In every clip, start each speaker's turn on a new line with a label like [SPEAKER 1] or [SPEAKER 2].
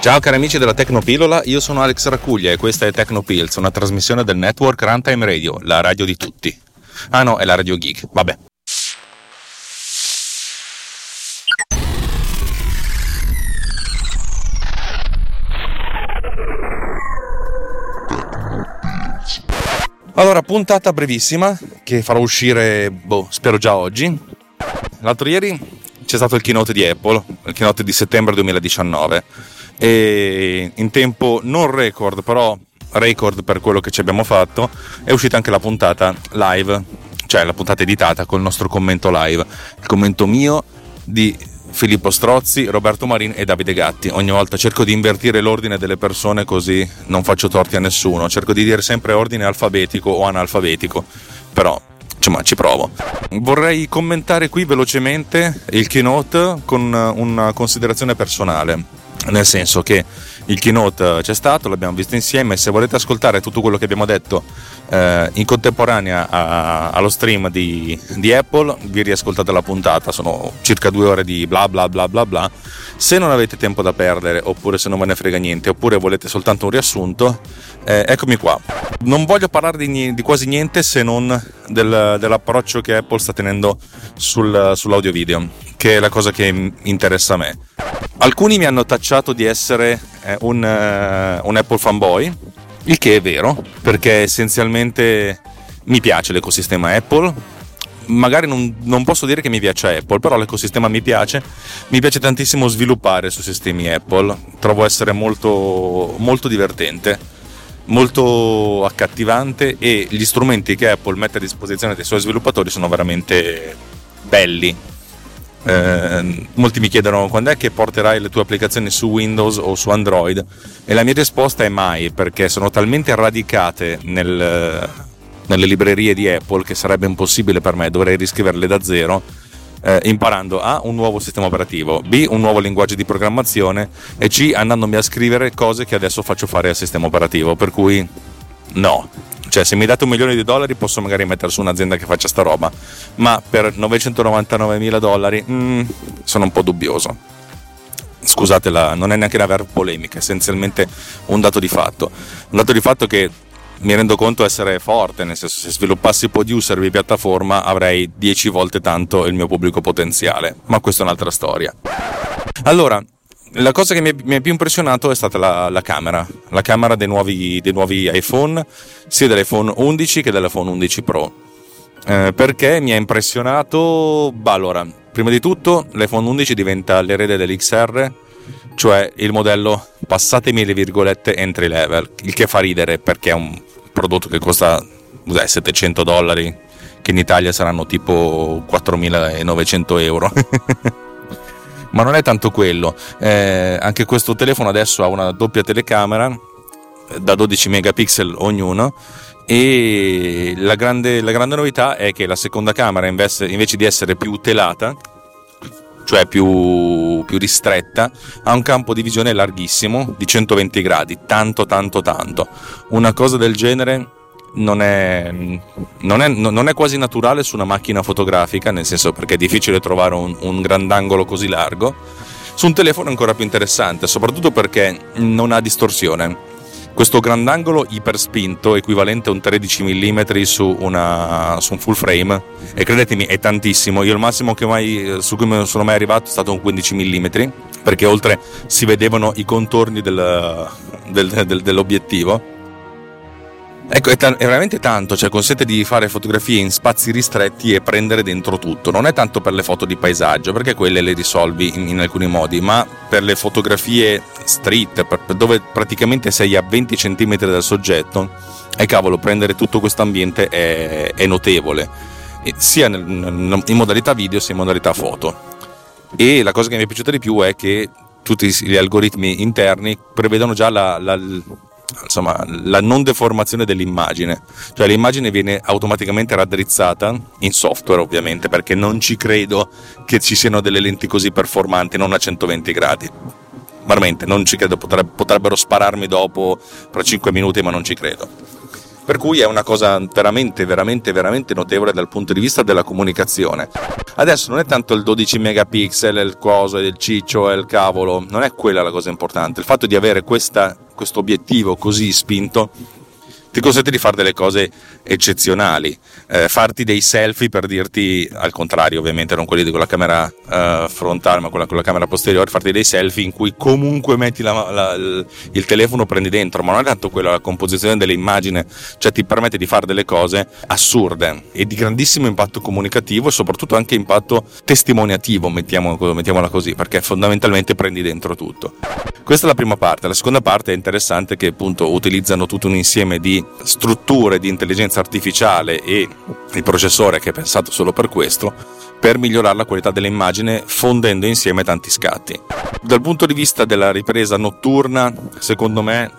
[SPEAKER 1] Ciao cari amici della Tecnopillola, io sono Alex Racuglia e questa è Tecnopills, una trasmissione del network Runtime Radio, la radio di tutti. Ah no, è la radio geek, vabbè. Allora, puntata brevissima che farò uscire, boh, spero già oggi. L'altro ieri c'è stato il keynote di Apple, il keynote di settembre 2019 e in tempo non record, però record per quello che ci abbiamo fatto, è uscita anche la puntata live, cioè la puntata editata col nostro commento live, il commento mio di Filippo Strozzi, Roberto Marin e Davide Gatti. Ogni volta cerco di invertire l'ordine delle persone così non faccio torti a nessuno. Cerco di dire sempre ordine alfabetico o analfabetico, però insomma ci provo. Vorrei commentare qui velocemente il keynote con una considerazione personale nel senso che il keynote c'è stato, l'abbiamo visto insieme, se volete ascoltare tutto quello che abbiamo detto eh, in contemporanea a, allo stream di, di, Apple, vi riascoltate la puntata, sono circa due ore di bla bla bla bla bla. Se non avete tempo da perdere, oppure se non ve ne frega niente, oppure volete soltanto un riassunto, eh, eccomi qua. Non voglio parlare di, di quasi niente se non del, dell'approccio che Apple sta tenendo sul, sull'audio video, che è la cosa che interessa a me. Alcuni mi hanno tacciato di essere eh, un, uh, un Apple fanboy, il che è vero, perché essenzialmente mi piace l'ecosistema Apple, magari non, non, posso dire che mi piace Apple, però l'ecosistema mi piace. Mi piace tantissimo sviluppare su sistemi Apple, trovo essere molto, molto divertente, molto accattivante e gli strumenti che Apple mette a disposizione dei suoi sviluppatori sono veramente belli. Eh, molti mi chiedono quando è che porterai le tue applicazioni su Windows o su Android e la mia risposta è mai perché sono talmente radicate nel, nelle librerie di Apple che sarebbe impossibile per me, dovrei riscriverle da zero. Eh, imparando A un nuovo sistema operativo, B un nuovo linguaggio di programmazione e C andandomi a scrivere cose che adesso faccio fare al sistema operativo. Per cui no, cioè se mi date un milione di dollari posso magari mettere su un'azienda che faccia sta roba, ma per 999 mila dollari mm, sono un po' dubbioso. Scusate, non è neanche una vera polemica, essenzialmente un dato di fatto. Un dato di fatto che mi rendo conto essere forte, nel senso se sviluppassi producer di piattaforma avrei 10 volte tanto il mio pubblico potenziale, ma questa è un'altra storia. Allora, la cosa che mi, ha più impressionato è stata la, la camera, la camera dei nuovi, dei nuovi, iPhone, sia dell'iPhone 11 che dell'iPhone 11 Pro. Eh, perché mi ha impressionato? Bah, allora, prima di tutto l'iPhone 11 diventa l'erede dell'XR, cioè il modello, passatemi le virgolette, entry level, il che fa ridere perché è un prodotto che costa cos'è, 700 dollari, che in Italia saranno tipo 4.900 euro. Ma non è tanto quello, eh, anche questo telefono adesso ha una doppia telecamera da 12 megapixel ognuno e la grande, la grande novità è che la seconda camera invece, invece di essere più telata cioè più, più, ristretta, ha un campo di visione larghissimo di 120 gradi, tanto tanto tanto. Una cosa del genere non è, non, è, non è, quasi naturale su una macchina fotografica, nel senso perché è difficile trovare un, un grandangolo così largo. Su un telefono è ancora più interessante, soprattutto perché non ha distorsione questo grandangolo iperspinto, equivalente a un 13 mm su, una, su, un full frame, e credetemi è tantissimo, io il massimo mai, su cui sono mai arrivato è stato un 15 mm, perché oltre si vedevano i contorni del, del, del, dell'obiettivo Ecco, è, t- è, veramente tanto, cioè consente di fare fotografie in spazi ristretti e prendere dentro tutto. Non è tanto per le foto di paesaggio, perché quelle le risolvi in, in alcuni modi, ma per le fotografie street, per, dove praticamente sei a 20 cm dal soggetto, e cavolo, prendere tutto questo ambiente è, è notevole, sia nel, in modalità video sia in modalità foto. E la cosa che mi è piaciuta di più è che tutti gli algoritmi interni prevedono già la, la insomma, la non deformazione dell'immagine, cioè l'immagine viene automaticamente raddrizzata in software ovviamente perché non ci credo che ci siano delle lenti così performanti non a 120 gradi. Veramente, non ci credo, potrebbero spararmi dopo per 5 minuti ma non ci credo. Per cui è una cosa veramente, veramente, veramente notevole dal punto di vista della comunicazione. Adesso non è tanto il 12 megapixel, il coso, il ciccio, il cavolo, non è quella la cosa importante. Il fatto di avere questo obiettivo così spinto ti consente di fare delle cose eccezionali, eh, farti dei selfie per dirti, al contrario ovviamente non quelli con la camera eh, frontale ma quella con la camera posteriore, farti dei selfie in cui comunque metti la, la, il, telefono, prendi dentro, ma non è tanto quello, la composizione dell'immagine, cioè ti permette di fare delle cose assurde e di grandissimo impatto comunicativo e soprattutto anche impatto testimoniativo, mettiamo, mettiamola così, perché fondamentalmente prendi dentro tutto. Questa è la prima parte, la seconda parte è interessante che appunto utilizzano tutto un insieme di strutture di intelligenza artificiale e il processore che è pensato solo per questo per migliorare la qualità dell'immagine fondendo insieme tanti scatti. Dal punto di vista della ripresa notturna, secondo me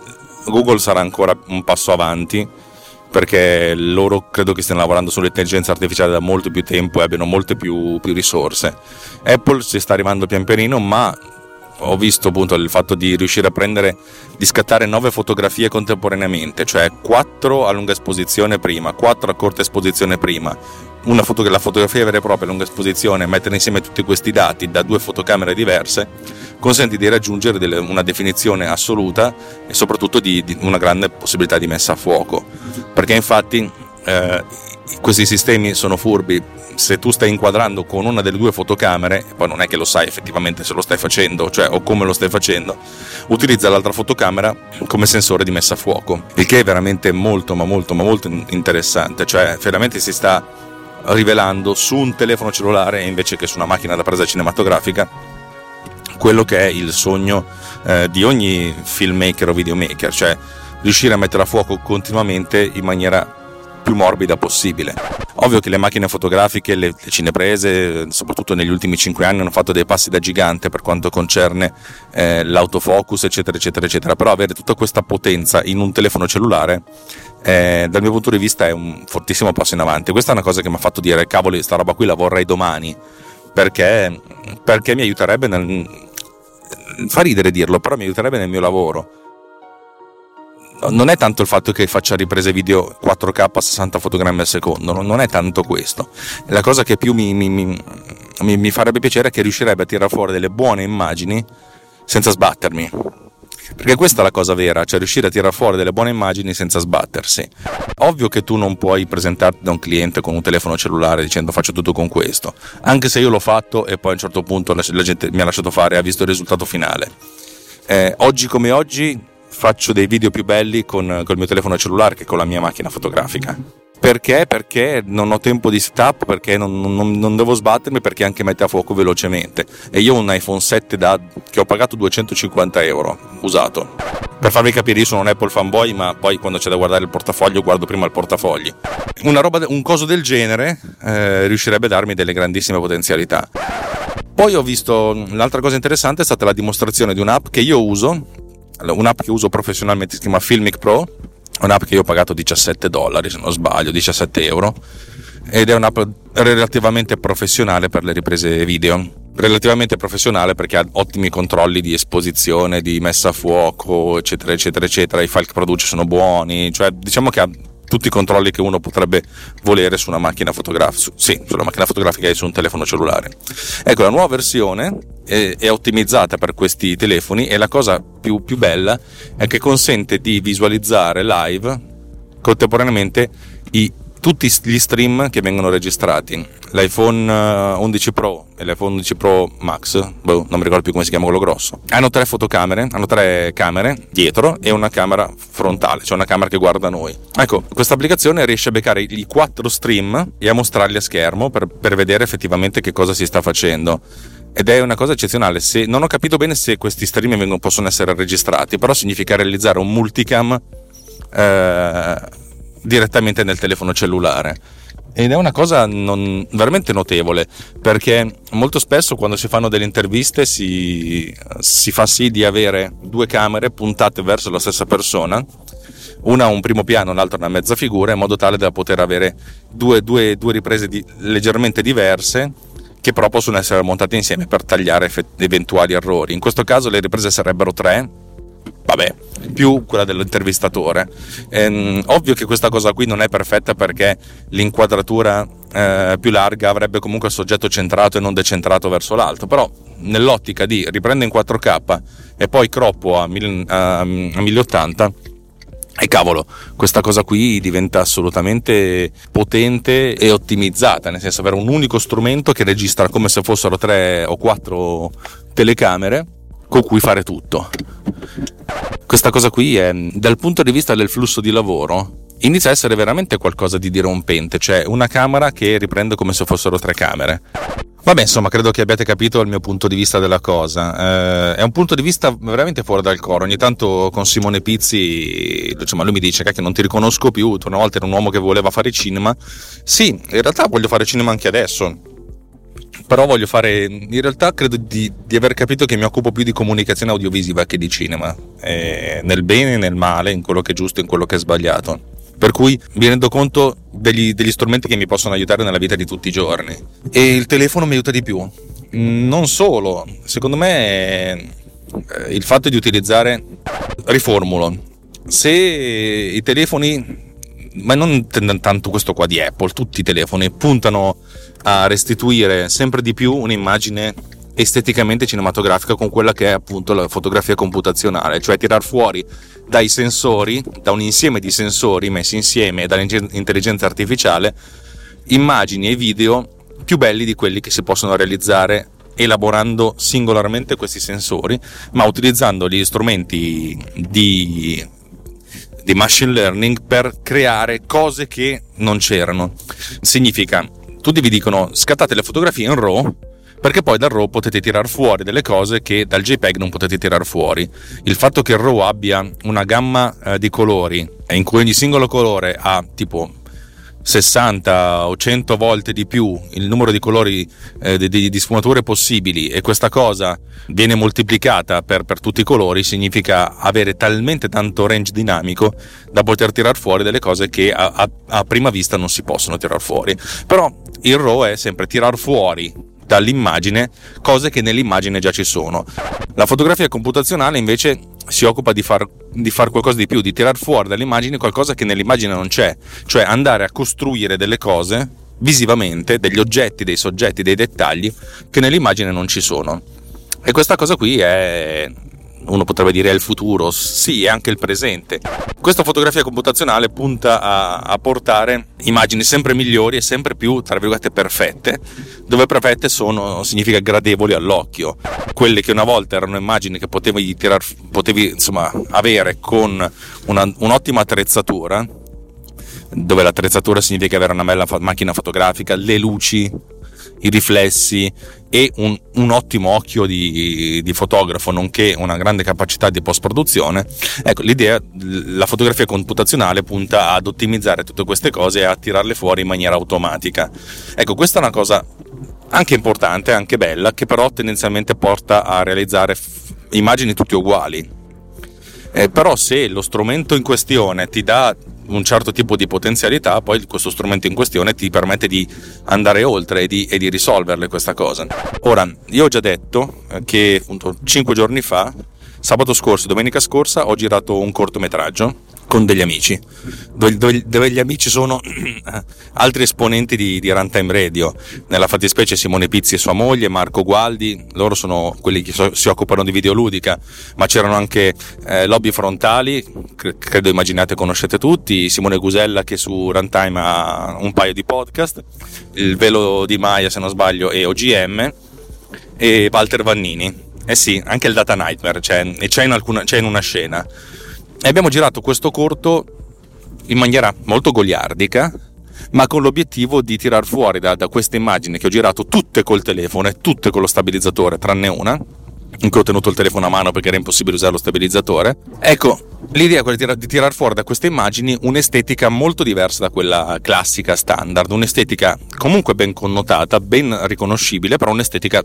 [SPEAKER 1] Google sarà ancora un passo avanti perché loro credo che stiano lavorando sull'intelligenza artificiale da molto più tempo e abbiano molte più, più risorse. Apple ci sta arrivando pian pianino, ma ho visto appunto il fatto di riuscire a prendere, di scattare nove fotografie contemporaneamente, cioè quattro a lunga esposizione prima, quattro a corta esposizione prima, una foto, la fotografia vera e propria a lunga esposizione, mettere insieme tutti questi dati da due fotocamere diverse, consente di raggiungere delle, una definizione assoluta e soprattutto di, di, una grande possibilità di messa a fuoco, perché infatti eh, questi sistemi sono furbi, se tu stai inquadrando con una delle due fotocamere, poi non è che lo sai effettivamente se lo stai facendo, cioè o come lo stai facendo, utilizza l'altra fotocamera come sensore di messa a fuoco, il che è veramente molto ma molto ma molto interessante, cioè veramente si sta rivelando su un telefono cellulare invece che su una macchina da presa cinematografica quello che è il sogno eh, di ogni filmmaker o videomaker, cioè riuscire a mettere a fuoco continuamente in maniera più morbida possibile. Ovvio che le macchine fotografiche, le, le cineprese, soprattutto negli ultimi cinque anni, hanno fatto dei passi da gigante per quanto concerne eh, l'autofocus, eccetera, eccetera, eccetera. Però avere tutta questa potenza in un telefono cellulare, eh, dal mio punto di vista, è un fortissimo passo in avanti. Questa è una cosa che mi ha fatto dire, cavoli, sta roba qui la vorrei domani, perché, perché mi aiuterebbe nel... Fa ridere dirlo, però mi aiuterebbe nel mio lavoro non è tanto il fatto che faccia riprese video 4K a 60 fotogrammi al secondo, non è tanto questo. La cosa che più mi, mi, mi, mi farebbe piacere è che riuscirebbe a tirare fuori delle buone immagini senza sbattermi. Perché questa è la cosa vera, cioè riuscire a tirare fuori delle buone immagini senza sbattersi. Ovvio che tu non puoi presentarti da un cliente con un telefono cellulare dicendo faccio tutto con questo, anche se io l'ho fatto e poi a un certo punto la gente mi ha lasciato fare e ha visto il risultato finale. Eh, oggi come oggi faccio dei video più belli con, il mio telefono cellulare che con la mia macchina fotografica. Perché? Perché non ho tempo di setup, perché non, non, non, devo sbattermi, perché anche mette a fuoco velocemente. E io ho un iPhone 7 da, che ho pagato 250 euro usato. Per farvi capire, io sono un Apple fanboy, ma poi quando c'è da guardare il portafoglio, guardo prima il portafogli. Una roba, un coso del genere eh, riuscirebbe a darmi delle grandissime potenzialità. Poi ho visto l'altra cosa interessante è stata la dimostrazione di un'app che io uso un'app che uso professionalmente si chiama Filmic Pro, un'app che io ho pagato 17 dollari se non sbaglio, 17 euro, ed è un'app relativamente professionale per le riprese video. Relativamente professionale perché ha ottimi controlli di esposizione, di messa a fuoco, eccetera, eccetera, eccetera. I file che produce sono buoni, cioè diciamo che ha tutti i controlli che uno potrebbe volere su una macchina fotografica, sì, sulla macchina fotografica e su un telefono cellulare. Ecco, la nuova versione è, è ottimizzata per questi telefoni e la cosa più, più bella è che consente di visualizzare live contemporaneamente i tutti gli stream che vengono registrati. L'iPhone 11 eh, Pro e l'iPhone 11 Pro Max, boh, non mi ricordo più come si chiama quello grosso, hanno tre fotocamere, hanno tre camere dietro e una camera frontale, cioè una camera che guarda noi. Ecco, questa applicazione riesce a beccare i quattro stream e a mostrarli a schermo per, per vedere effettivamente che cosa si sta facendo ed è una cosa eccezionale. Se, non ho capito bene se questi stream vengono, possono essere registrati, però significa realizzare un multicam eh, direttamente nel telefono cellulare. Ed è una cosa non, veramente notevole perché molto spesso quando si fanno delle interviste si, si fa sì di avere due camere puntate verso la stessa persona una un primo piano, l'altra una mezza figura, in modo tale da poter avere due, due, due riprese di, leggermente diverse che però possono essere montate insieme per tagliare eventuali errori. In questo caso le riprese sarebbero tre vabbè, più quella dell'intervistatore. Ehm, ovvio che questa cosa qui non è perfetta perché l'inquadratura eh, più larga avrebbe comunque il soggetto centrato e non decentrato verso l'alto, però nell'ottica di riprendo in 4K e poi croppo a, mil, a, a 1080 e cavolo, questa cosa qui diventa assolutamente potente e ottimizzata, nel senso avere un unico strumento che registra come se fossero tre o quattro telecamere con cui fare tutto. Questa cosa qui è, dal punto di vista del flusso di lavoro, inizia a essere veramente qualcosa di dirompente, cioè una camera che riprende come se fossero tre camere. Vabbè, insomma, credo che abbiate capito il mio punto di vista della cosa. Eh, è un punto di vista veramente fuori dal coro. Ogni tanto con Simone Pizzi, insomma, lui mi dice che non ti riconosco più. Tu una volta eri un uomo che voleva fare cinema. Sì, in realtà voglio fare cinema anche adesso. Però voglio fare. In realtà credo di, di aver capito che mi occupo più di comunicazione audiovisiva che di cinema. Eh, nel bene e nel male, in quello che è giusto e in quello che è sbagliato. Per cui mi rendo conto degli, degli strumenti che mi possono aiutare nella vita di tutti i giorni. E il telefono mi aiuta di più. Non solo, secondo me eh, il fatto di utilizzare, riformulo, se i telefoni, ma non tanto questo qua di Apple, tutti i telefoni puntano a restituire sempre di più un'immagine esteticamente cinematografica con quella che è appunto la fotografia computazionale, cioè tirar fuori dai sensori, da un insieme di sensori messi insieme dall'intelligenza artificiale, immagini e video più belli di quelli che si possono realizzare elaborando singolarmente questi sensori, ma utilizzando gli strumenti di, di machine learning per creare cose che non c'erano. Significa, tutti vi dicono scattate le fotografie in RAW perché poi dal RAW potete tirar fuori delle cose che dal JPEG non potete tirar fuori. Il fatto che il RAW abbia una gamma eh, di colori in cui ogni singolo colore ha tipo 60 o 100 volte di più il numero di colori eh, di, di, sfumature possibili e questa cosa viene moltiplicata per, per, tutti i colori significa avere talmente tanto range dinamico da poter tirar fuori delle cose che a, a, a prima vista non si possono tirar fuori. Però il RAW è sempre tirar fuori dall'immagine cose che nell'immagine già ci sono. La fotografia computazionale invece si occupa di far, di far qualcosa di più, di tirar fuori dall'immagine qualcosa che nell'immagine non c'è, cioè andare a costruire delle cose visivamente, degli oggetti, dei soggetti, dei dettagli che nell'immagine non ci sono. E questa cosa qui è uno potrebbe dire è il futuro, sì, è anche il presente. Questa fotografia computazionale punta a, a, portare immagini sempre migliori e sempre più, tra virgolette, perfette, dove perfette sono, significa gradevoli all'occhio. Quelle che una volta erano immagini che potevi, tirar, potevi insomma, avere con una, un'ottima attrezzatura, dove l'attrezzatura significa avere una bella macchina fotografica, le luci, i riflessi e un, un ottimo occhio di, di, fotografo, nonché una grande capacità di post-produzione, ecco, l'idea, la fotografia computazionale punta ad ottimizzare tutte queste cose e a tirarle fuori in maniera automatica. Ecco, questa è una cosa anche importante, anche bella, che però tendenzialmente porta a realizzare f- immagini tutte uguali. Eh, però se lo strumento in questione ti dà un certo tipo di potenzialità, poi questo strumento in questione ti permette di andare oltre e di, e di risolverle questa cosa. Ora, io ho già detto che appunto 5 giorni fa, sabato scorso, domenica scorsa, ho girato un cortometraggio con degli amici, dove, dove, dove gli amici sono altri esponenti di, di Runtime Radio, nella fattispecie Simone Pizzi e sua moglie, Marco Gualdi, loro sono quelli che so, si occupano di videoludica, ma c'erano anche eh, Lobby Frontali, credo immaginate conoscete tutti, Simone Gusella che su Runtime ha un paio di podcast, il Velo di Maia se non sbaglio e OGM e Walter Vannini. Eh sì, anche il Data Nightmare c'è, c'è, in, alcuna, c'è in una scena. E abbiamo girato questo corto in maniera molto goliardica, ma con l'obiettivo di tirar fuori da, da queste immagini che ho girato tutte col telefono e tutte con lo stabilizzatore, tranne una, in cui ho tenuto il telefono a mano perché era impossibile usare lo stabilizzatore. Ecco, l'idea è quella di tirar fuori da queste immagini un'estetica molto diversa da quella classica standard, un'estetica comunque ben connotata, ben riconoscibile, però un'estetica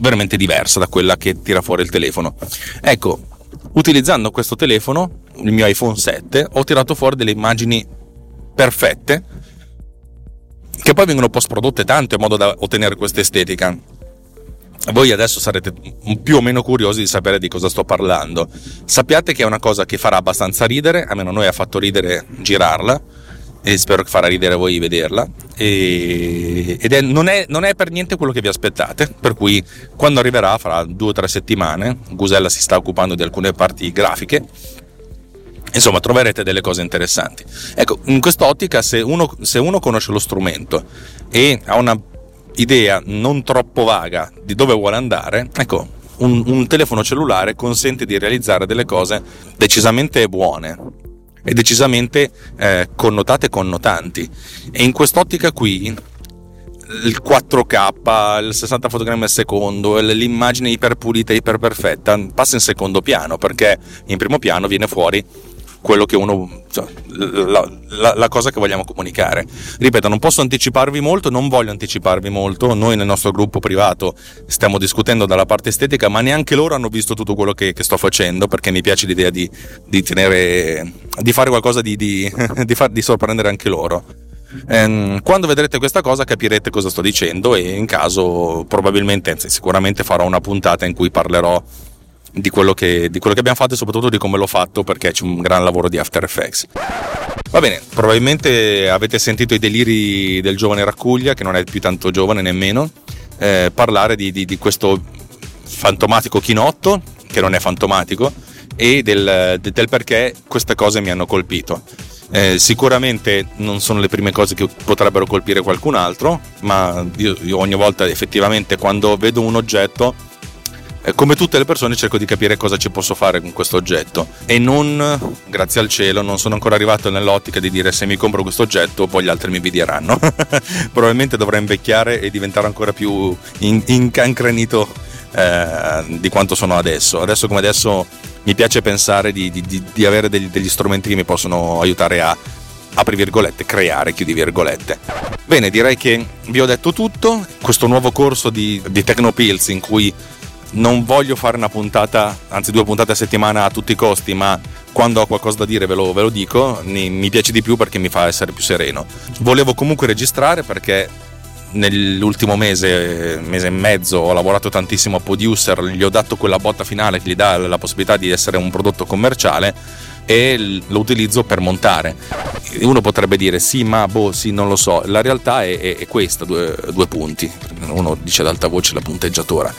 [SPEAKER 1] veramente diversa da quella che tira fuori il telefono. Ecco, utilizzando questo telefono, il mio iPhone 7, ho tirato fuori delle immagini perfette che poi vengono post prodotte tanto in modo da ottenere questa estetica. voi adesso sarete più o meno curiosi di sapere di cosa sto parlando. Sappiate che è una cosa che farà abbastanza ridere, almeno noi ha fatto ridere girarla e spero che farà ridere voi vederla e, ed è, non, è, non, è, per niente quello che vi aspettate per cui quando arriverà farà due o tre settimane Gusella si sta occupando di alcune parti grafiche insomma troverete delle cose interessanti ecco in quest'ottica se uno, se uno conosce lo strumento e ha una idea non troppo vaga di dove vuole andare, ecco, un, un telefono cellulare consente di realizzare delle cose decisamente buone e decisamente eh, connotate connotanti. E in quest'ottica qui il 4K, il 60 fotogrammi al secondo, l'immagine iperpulita, iperperfetta passa in secondo piano perché in primo piano viene fuori quello che uno cioè, la, la, la, cosa che vogliamo comunicare. Ripeto non posso anticiparvi molto non voglio anticiparvi molto noi nel nostro gruppo privato stiamo discutendo dalla parte estetica ma neanche loro hanno visto tutto quello che, che sto facendo perché mi piace l'idea di, di tenere di fare qualcosa di, di, far, di sorprendere anche loro. Ehm, quando vedrete questa cosa capirete cosa sto dicendo e in caso probabilmente, anzi sicuramente farò una puntata in cui parlerò di quello, che, di quello che abbiamo fatto e soprattutto di come l'ho fatto perché c'è un gran lavoro di After Effects. Va bene, probabilmente avete sentito i deliri del giovane Raccuglia, che non è più tanto giovane nemmeno, eh, parlare di, di, di, questo fantomatico chinotto, che non è fantomatico, e del, del perché queste cose mi hanno colpito. Eh, sicuramente non sono le prime cose che potrebbero colpire qualcun altro, ma io, io ogni volta effettivamente quando vedo un oggetto come tutte le persone cerco di capire cosa ci posso fare con questo oggetto e non, grazie al cielo, non sono ancora arrivato nell'ottica di dire se mi compro questo oggetto poi gli altri mi invidieranno. Probabilmente dovrei invecchiare e diventare ancora più in- incancrenito eh, di quanto sono adesso. Adesso come adesso mi piace pensare di, di, di avere degli, degli strumenti che mi possono aiutare a apri virgolette, creare, chiudi virgolette. Bene, direi che vi ho detto tutto. Questo nuovo corso di, di Tecnopills in cui non voglio fare una puntata, anzi due puntate a settimana a tutti i costi, ma quando ho qualcosa da dire ve lo, ve lo dico, mi, piace di più perché mi fa essere più sereno. Volevo comunque registrare perché nell'ultimo mese, mese e mezzo ho lavorato tantissimo a Producer, gli ho dato quella botta finale che gli dà la possibilità di essere un prodotto commerciale e lo utilizzo per montare. Uno potrebbe dire sì, ma boh, sì, non lo so. La realtà è, è, è questa, due, due, punti. Uno dice ad alta voce la punteggiatura.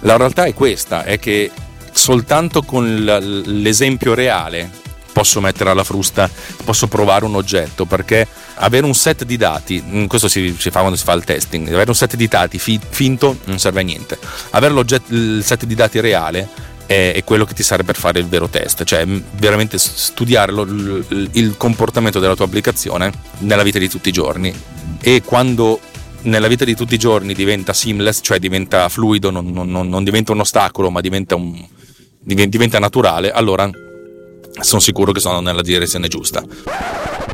[SPEAKER 1] La realtà è questa, è che soltanto con l'esempio reale posso mettere alla frusta, posso provare un oggetto, perché avere un set di dati, mm, questo si, fa quando si fa il testing, avere un set di dati fi, finto non serve a niente. Avere il set di dati reale è, è, quello che ti serve per fare il vero test, cioè veramente studiare lo, il, il comportamento della tua applicazione nella vita di tutti i giorni. E quando nella vita di tutti i giorni diventa seamless, cioè diventa fluido, non, non, non diventa un ostacolo, ma diventa, un, diventa naturale, allora sono sicuro che sono nella direzione giusta.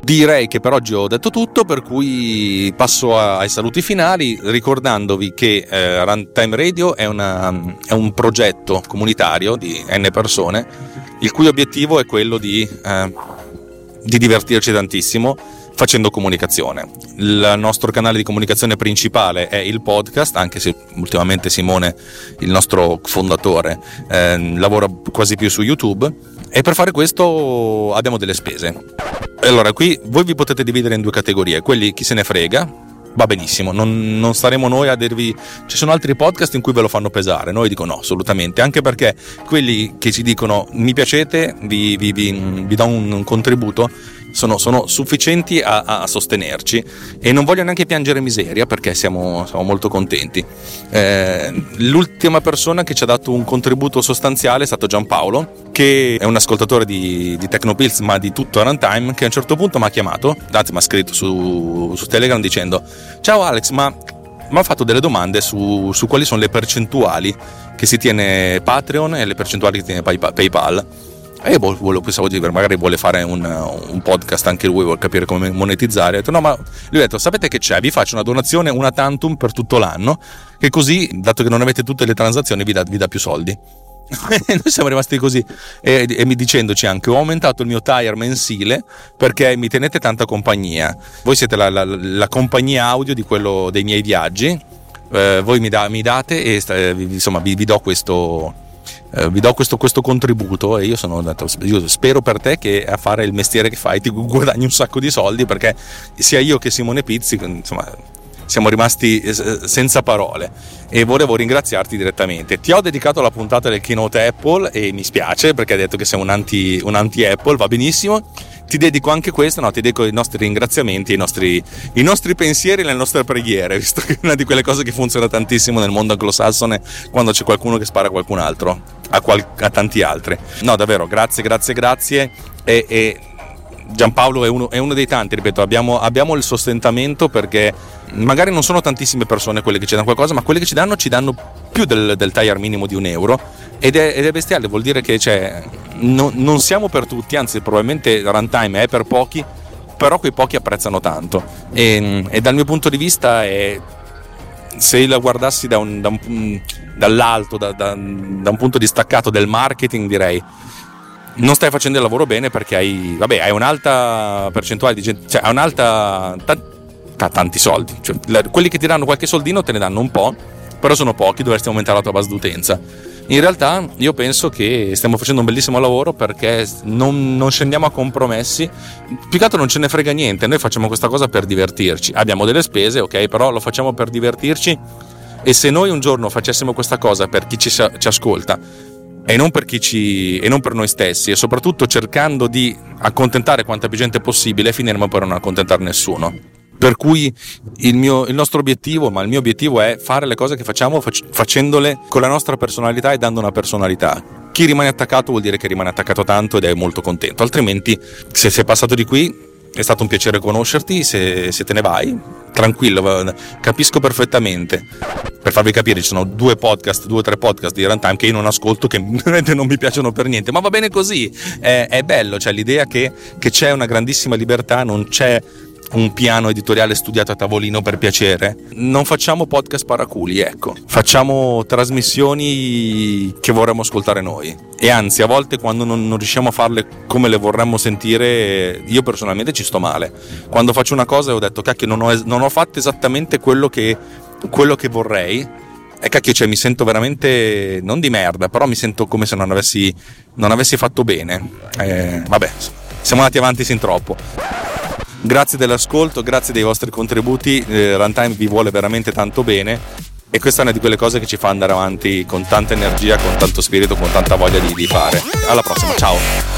[SPEAKER 1] Direi che per oggi ho detto tutto, per cui passo ai saluti finali, ricordandovi che eh, Runtime Radio è, una, è, un progetto comunitario di N persone, il cui obiettivo è quello di, eh, di divertirci tantissimo facendo comunicazione. Il nostro canale di comunicazione principale è il podcast, anche se ultimamente Simone, il nostro fondatore, eh, lavora quasi più su YouTube e per fare questo abbiamo delle spese. Allora, qui voi vi potete dividere in due categorie, quelli chi se ne frega, va benissimo, non, non, staremo noi a dirvi. Ci sono altri podcast in cui ve lo fanno pesare. Noi dico no, assolutamente. Anche perché quelli che ci dicono mi piacete, vi, vi, vi, vi do un, un contributo sono, sono sufficienti a, a, sostenerci e non voglio neanche piangere miseria perché siamo, siamo molto contenti. Eh, l'ultima persona che ci ha dato un contributo sostanziale è stato Giampaolo, che è un ascoltatore di, di Tecnopills ma di tutto runtime, che a un certo punto mi ha chiamato, anzi mi ha scritto su, su Telegram dicendo ciao Alex ma mi ha fatto delle domande su, su, quali sono le percentuali che si tiene Patreon e le percentuali che tiene PayPal e boh, pensavo di dire, magari vuole fare un, un, podcast anche lui, vuole capire come monetizzare. Ho detto, no, ma lui ha detto, sapete che c'è? Vi faccio una donazione, una tantum per tutto l'anno, che così, dato che non avete tutte le transazioni, vi dà, vi dà più soldi. noi siamo rimasti così e, e, mi dicendoci anche ho aumentato il mio tire mensile perché mi tenete tanta compagnia voi siete la, la, la compagnia audio di quello dei miei viaggi eh, voi mi, da, mi, date e eh, insomma vi, vi do questo eh, vi do questo, questo, contributo e io sono andato, io spero per te che a fare il mestiere che fai ti guadagni un sacco di soldi perché sia io che Simone Pizzi insomma siamo rimasti eh, senza parole e volevo ringraziarti direttamente. Ti ho dedicato la puntata del keynote Apple e mi spiace perché hai detto che sei un anti, un anti Apple, va benissimo. Ti dedico anche questo, no, ti dedico i nostri ringraziamenti, i nostri, i nostri pensieri, le nostre preghiere, visto che è una di quelle cose che funziona tantissimo nel mondo anglosassone quando c'è qualcuno che spara a qualcun altro, a, qual, a tanti altri. No, davvero, grazie, grazie, grazie. E, e Giampaolo è uno, è uno, dei tanti, ripeto, abbiamo, abbiamo, il sostentamento perché magari non sono tantissime persone quelle che ci danno qualcosa, ma quelle che ci danno ci danno più del, del tire minimo di un euro. Ed è, ed è bestiale, vuol dire che cioè, no, non siamo per tutti, anzi probabilmente runtime è per pochi, però quei pochi apprezzano tanto. E, e dal mio punto di vista è, se la guardassi da un, da un, dall'alto, da, da, da un punto distaccato del marketing direi non stai facendo il lavoro bene perché hai, vabbè, hai un'alta percentuale di gente, cioè hai un'alta, t- tanti soldi, cioè, quelli che ti danno qualche soldino te ne danno un po', però sono pochi, dovresti aumentare la tua base d'utenza. In realtà io penso che stiamo facendo un bellissimo lavoro perché non, non, scendiamo a compromessi, più che altro non ce ne frega niente, noi facciamo questa cosa per divertirci, abbiamo delle spese, ok, però lo facciamo per divertirci e se noi un giorno facessimo questa cosa per chi ci, ci ascolta, e non per chi ci e non per noi stessi e soprattutto cercando di accontentare quanta più gente possibile finiremo per non accontentare nessuno. Per cui il, mio, il, nostro obiettivo, ma il mio obiettivo è fare le cose che facciamo facendole con la nostra personalità e dando una personalità. Chi rimane attaccato vuol dire che rimane attaccato tanto ed è molto contento, altrimenti se sei passato di qui è stato un piacere conoscerti, se, se te ne vai, tranquillo, capisco perfettamente. Per farvi capire, ci sono due podcast, due o tre podcast di Runtime che io non ascolto, che veramente non mi piacciono per niente, ma va bene così, è, è bello, cioè l'idea che, che c'è una grandissima libertà, non c'è un piano editoriale studiato a tavolino per piacere. Non facciamo podcast paraculi, ecco. Facciamo trasmissioni che vorremmo ascoltare noi. E anzi, a volte quando non, non riusciamo a farle come le vorremmo sentire, io personalmente ci sto male. Quando faccio una cosa e ho detto, cacchio, non ho, non ho fatto esattamente quello che, quello che vorrei. E cacchio, cioè, mi sento veramente non di merda, però mi sento come se non avessi, non avessi fatto bene. Eh, vabbè, siamo andati avanti sin troppo. Grazie dell'ascolto, grazie dei vostri contributi, eh, Runtime vi vuole veramente tanto bene e questa è una di quelle cose che ci fa andare avanti con tanta energia, con tanto spirito, con tanta voglia di, di fare. Alla prossima, ciao!